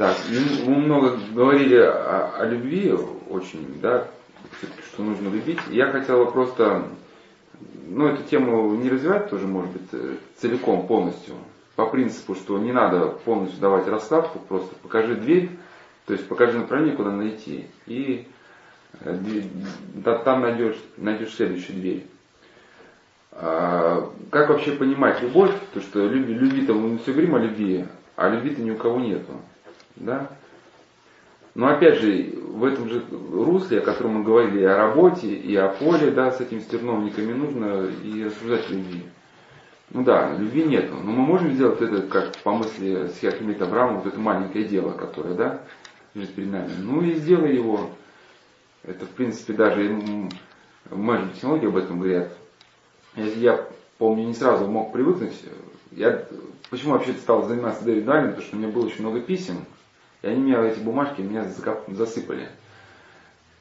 Так, мы много говорили о, о любви очень, да, что нужно любить. Я хотел просто, ну, эту тему не развивать тоже, может быть, э, целиком, полностью. По принципу, что не надо полностью давать расставку, просто покажи дверь, то есть покажи направление, куда найти, и э, там найдешь, найдешь следующую дверь. А, как вообще понимать любовь? То, что люби, любви-то мы все говорим о любви, а любви-то ни у кого нету. Да? Но опять же, в этом же русле, о котором мы говорили, и о работе, и о поле, да, с этими стерновниками нужно и рассуждать любви. Ну да, любви нету. Но мы можем сделать это, как по мысли Схиархимита Абрама, вот это маленькое дело, которое, да, лежит перед нами. Ну и сделай его. Это, в принципе, даже менеджмент технологии об этом говорят. Я помню, не сразу мог привыкнуть. Я почему вообще стал заниматься индивидуальным, потому что у меня было очень много писем, и они меня, эти бумажки, меня засыпали.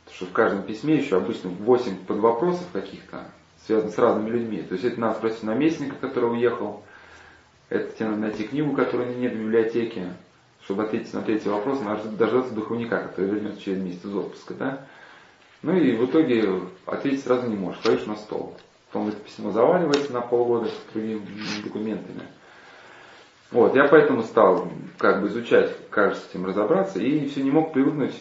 Потому что в каждом письме еще обычно 8 под вопросов каких-то, связанных с разными людьми. То есть это надо спросить наместника, который уехал, это тебе надо найти книгу, которой нет в библиотеке, чтобы ответить на третий вопрос, надо дождаться духовника, который вернется через месяц из отпуска, да? Ну и в итоге ответить сразу не можешь, кладешь на стол. Потом это письмо заваливается на полгода с другими документами. Вот, я поэтому стал как бы изучать, как же с этим разобраться, и все не мог привыкнуть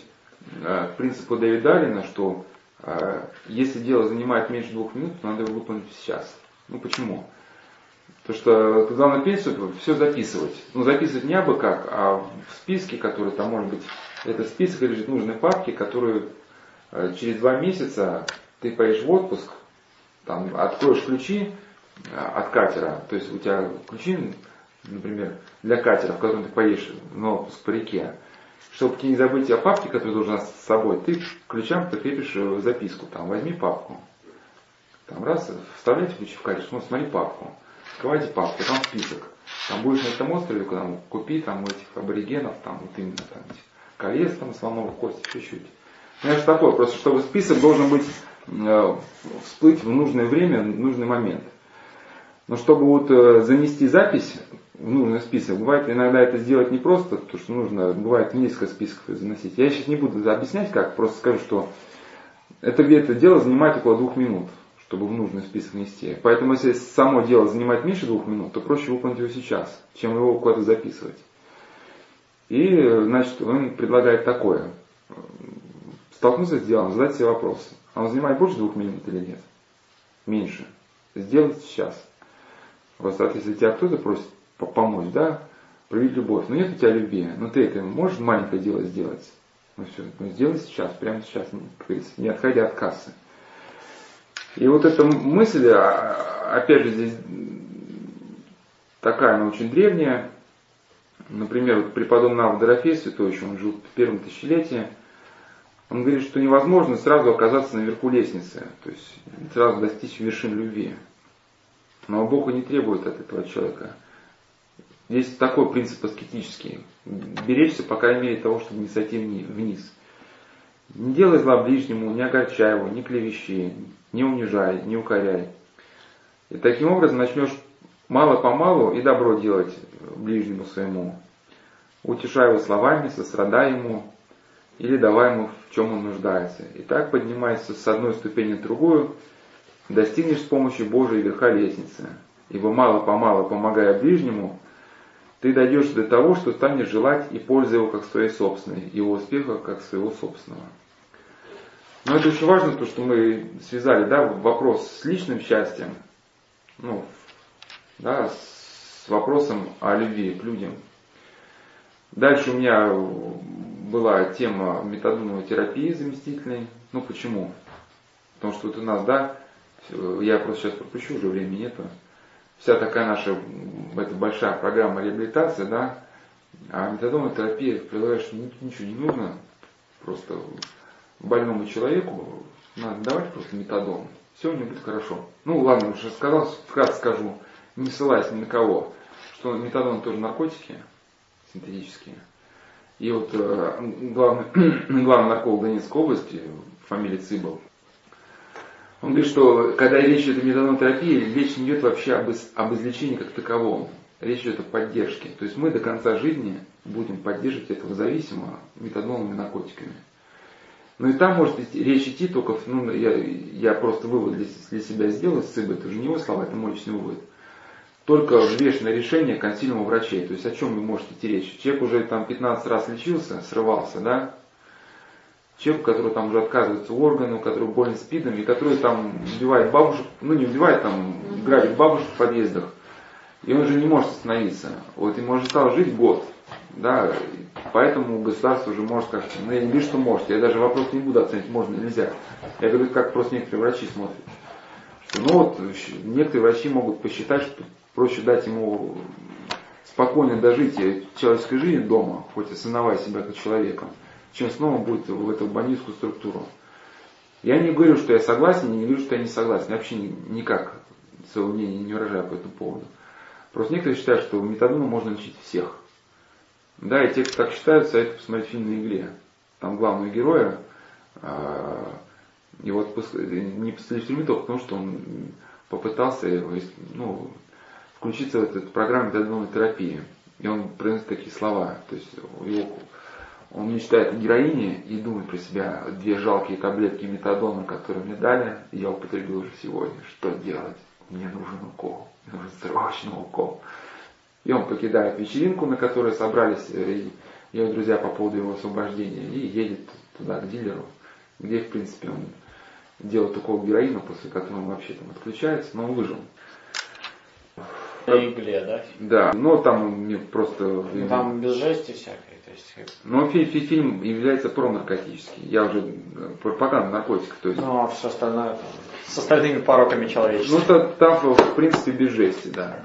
э, к принципу Дэвида Алина, что э, если дело занимает меньше двух минут, то надо его выполнить сейчас. Ну почему? Потому что главное принцип все записывать. Ну записывать не абы как, а в списке, который там может быть, это список лежит нужной папки, которую э, через два месяца ты поедешь в отпуск, там откроешь ключи от катера, то есть у тебя ключи например, для катера, в котором ты поедешь на отпуск по реке, чтобы не забыть о папке, которую должен с собой, ты ключам прикрепишь э, записку, там, возьми папку. Там раз, вставляйте ключи в катер, ну, смотри папку. Открывайте папку, там список. Там будешь на этом острове, куда там, купи там этих аборигенов, там вот именно там колец, там, слоновых кости, чуть-чуть. Ну, это такое, просто чтобы список должен быть, э, всплыть в нужное время, в нужный момент. Но чтобы вот э, занести запись, в нужный список. Бывает иногда это сделать не просто, потому что нужно, бывает несколько списков заносить. Я сейчас не буду объяснять как, просто скажу, что это где-то дело занимает около двух минут, чтобы в нужный список нести. Поэтому если само дело занимает меньше двух минут, то проще выполнить его сейчас, чем его куда-то записывать. И, значит, он предлагает такое. Столкнуться с делом, задать себе вопрос. Оно занимает больше двух минут или нет? Меньше. Сделать сейчас. Просто если тебя кто-то просит помочь, да, проявить любовь. Но нет у тебя любви, но ты это можешь маленькое дело сделать. Ну все, ну сделай сейчас, прямо сейчас, не отходя от кассы. И вот эта мысль, а, опять же, здесь такая, она очень древняя. Например, вот преподобный Дорофей, святой еще, он жил в первом тысячелетии, он говорит, что невозможно сразу оказаться наверху лестницы, то есть сразу достичь вершин любви. Но Бог не требует от этого человека – Есть такой принцип аскетический. Беречься, по крайней мере, того, чтобы не сойти вниз. Не делай зла ближнему, не огорчай его, не клевещи, не унижай, не укоряй. И таким образом начнешь мало-помалу и добро делать ближнему своему. Утешай его словами, сострадай ему или давай ему, в чем он нуждается. И так поднимайся с одной ступени в другую, достигнешь с помощью Божией верха лестницы. Ибо мало-помалу, помогая ближнему, ты дойдешь до того, что станешь желать и пользы его как своей собственной, его успеха как своего собственного. Но это очень важно, то, что мы связали да, вопрос с личным счастьем, ну, да, с вопросом о любви к людям. Дальше у меня была тема метадоновой терапии заместительной. Ну почему? Потому что вот у нас, да, я просто сейчас пропущу, уже времени нету вся такая наша это большая программа реабилитации, да, а метадонная терапия предлагаешь ничего не нужно, просто больному человеку надо давать просто метадон, все у него будет хорошо. Ну ладно, уже сказал, вкратце скажу, не ссылаясь ни на кого, что метадон тоже наркотики синтетические. И вот э, главный, главный нарколог Донецкой области, фамилия Цыбов, он говорит, что когда речь идет о метадонотерапии, речь не идет вообще об, об излечении как таковом. Речь идет о поддержке. То есть мы до конца жизни будем поддерживать этого зависимого метадоновыми наркотиками. Ну и там может речь идти только, ну, я, я просто вывод для, для себя сделал с это уже не его слова, это мой личный вывод. Только взвешенное решение консилиума врачей. То есть о чем вы можете идти речь? Человек уже там 15 раз лечился, срывался, да? Человек, который там уже отказывается органы, у которого болен спидом, и который там убивает бабушек, ну не убивает, там грабит бабушек в подъездах, и он же не может остановиться. Вот ему уже стало жить год. Да, поэтому государство уже может как ну я не вижу, что может. Я даже вопрос не буду оценить, можно или нельзя. Я говорю, как просто некоторые врачи смотрят. Что, ну вот, некоторые врачи могут посчитать, что проще дать ему спокойно дожить человеческой жизни дома, хоть осознавая себя как человеком, чем снова будет в эту бандитскую структуру. Я не говорю, что я согласен, не говорю, что я не согласен. Я вообще никак своего мнения не выражаю по этому поводу. Просто некоторые считают, что метадоном можно лечить всех. Да, и те, кто так считают, советую посмотреть фильм на игле. Там главного героя, а, и вот не посадили в тюрьму потому, что он попытался ну, включиться в эту программу метадоновой терапии. И он произносит такие слова. То есть его, он мечтает о героине и думает про себя, две жалкие таблетки метадона, которые мне дали, я употребил уже сегодня. Что делать? Мне нужен укол. Мне нужен срочный укол. И он покидает вечеринку, на которой собрались э, его друзья по поводу его освобождения, и едет туда, к дилеру, где, в принципе, он делает укол героина, после которого он вообще там отключается, но он выжил. На игле, да? Да, но там мне просто... Ну, там без жести всякой. Есть... Но фи фи фильм является пронаркотический. Я уже э, пропаганда наркотиков. То есть... Ну а все остальное там, с остальными пороками человечества. Ну то, там в принципе без жести, да.